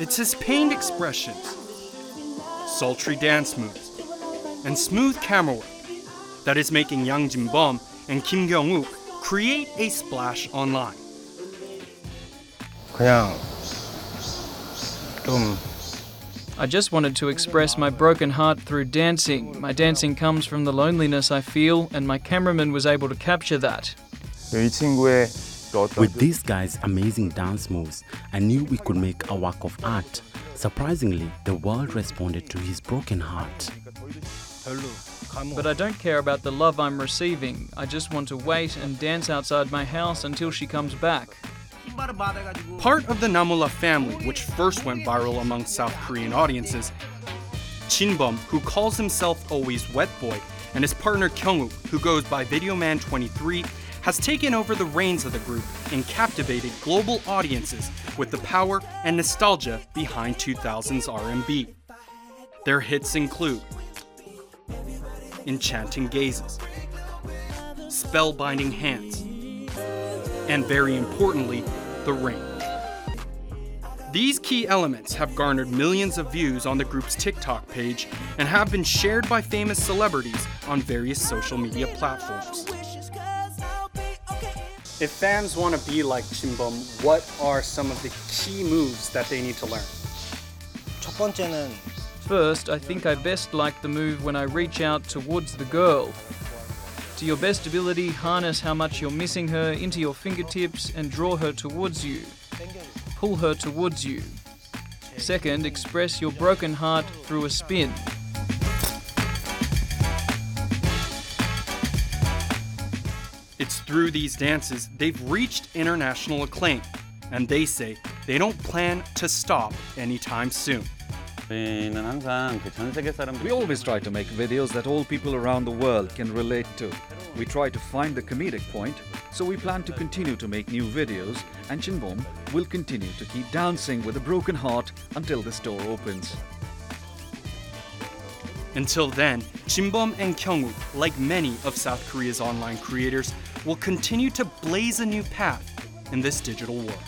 It's his pained expressions, sultry dance moves, and smooth camera work that is making Yang Jin-beom and Kim Kyoung-wook create a splash online. I just wanted to express my broken heart through dancing. My dancing comes from the loneliness I feel, and my cameraman was able to capture that. 이 친구의 with this guy's amazing dance moves, I knew we could make a work of art. Surprisingly, the world responded to his broken heart. But I don't care about the love I'm receiving. I just want to wait and dance outside my house until she comes back. Part of the Namula family, which first went viral among South Korean audiences, Jin-beom, who calls himself always Wet Boy, and his partner Kyoung-wook, who goes by Videoman23, has taken over the reins of the group and captivated global audiences with the power and nostalgia behind 2000s R&B. Their hits include Enchanting Gazes, Spellbinding Hands, and very importantly, The Ring. These key elements have garnered millions of views on the group's TikTok page and have been shared by famous celebrities on various social media platforms. If fans want to be like Jin-beom, what are some of the key moves that they need to learn? First, I think I best like the move when I reach out towards the girl. To your best ability, harness how much you're missing her into your fingertips and draw her towards you. Pull her towards you. Second, express your broken heart through a spin. It's through these dances they've reached international acclaim, and they say they don't plan to stop anytime soon. We always try to make videos that all people around the world can relate to. We try to find the comedic point, so we plan to continue to make new videos, and Jin-beom will continue to keep dancing with a broken heart until the store opens. Until then, Jin-beom and Kyungwoo, like many of South Korea's online creators, will continue to blaze a new path in this digital world.